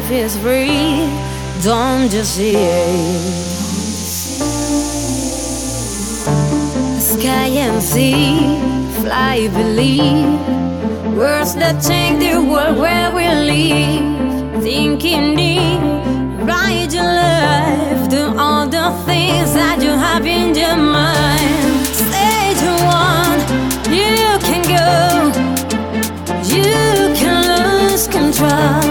life is free. Don't just see? Sky and sea, fly, believe. Words that change the world where we live. Thinking deep, ride your life. Do all the things that you have in your mind. Stage to one, you can go. You can lose control.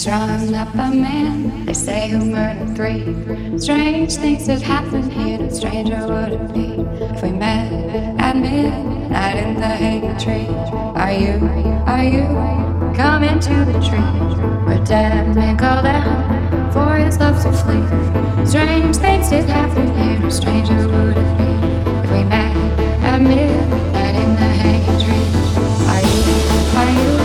Strung up a man, they say, who murdered three. Strange things have happened here, no stranger would it be if we met at midnight in the hanging tree. Are you, are you coming to the tree where dead men called out for his love to flee? Strange things did happen here, stranger would it be if we met at midnight are you